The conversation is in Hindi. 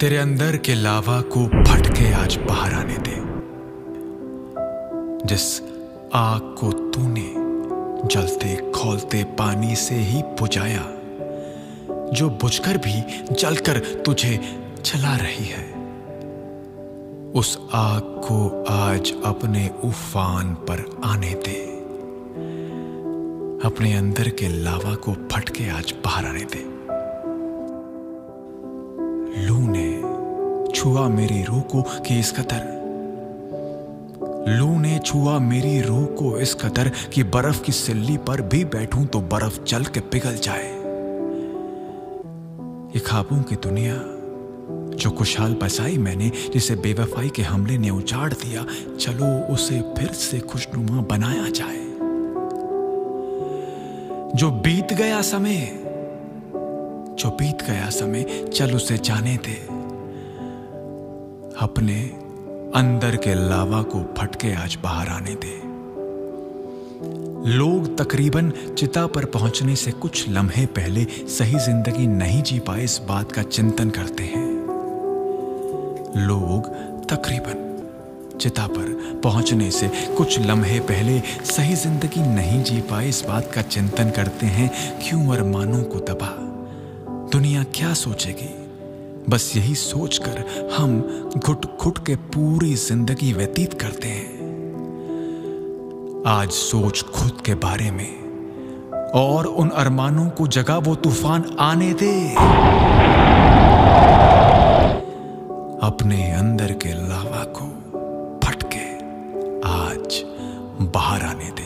तेरे अंदर के लावा को फटके आज बाहर आने दे, जिस आग को तूने जलते खोलते पानी से ही बुझाया, जो बुझकर भी जलकर तुझे चला रही है। उस आग को आज अपने उफान पर आने दे, अपने अंदर के लावा को फटके आज बाहर आने दे। छुआ मेरी रूह को कि इस कदर। लू ने छुआ मेरी रूह को इस कदर कि बर्फ़ की सिल्ली पर भी बैठूं तो बर्फ़ जल के पिघल जाए। ये खाबों की दुनिया, जो खुशहाल बसाई मैंने, जिसे बेवफाई के हमले ने उजाड़ दिया, चलो उसे फिर से खुशनुमा बनाया जाए। जो बीत गया समय, जो बीत गया समय, चल उसे जाने दे। अपने अंदर के लावा को फटके आज बाहर आने दे। लोग तकरीबन चिता पर पहुँचने से कुछ लम्हे पहले सही ज़िंदगी नहीं जी पाए इस बात का चिंतन करते हैं। लोग तकरीबन चिता पर पहुँचने से कुछ लम्हे पहले सही ज़िंदगी नहीं जी पाए इस बात का चिंतन करते हैं, क्यों अरमानों को दबा। दुनिया क्या सोचेगी? बस यही सोचकर हम घुट घुट के पूरी ज़िंदगी व्यतीत करते हैं। आज सोच खुद के बारे में। और उन अरमानों को जगा वो तूफ़ान आने दे। अपने अंदर के लावा को फटके आज बाहर आने दे।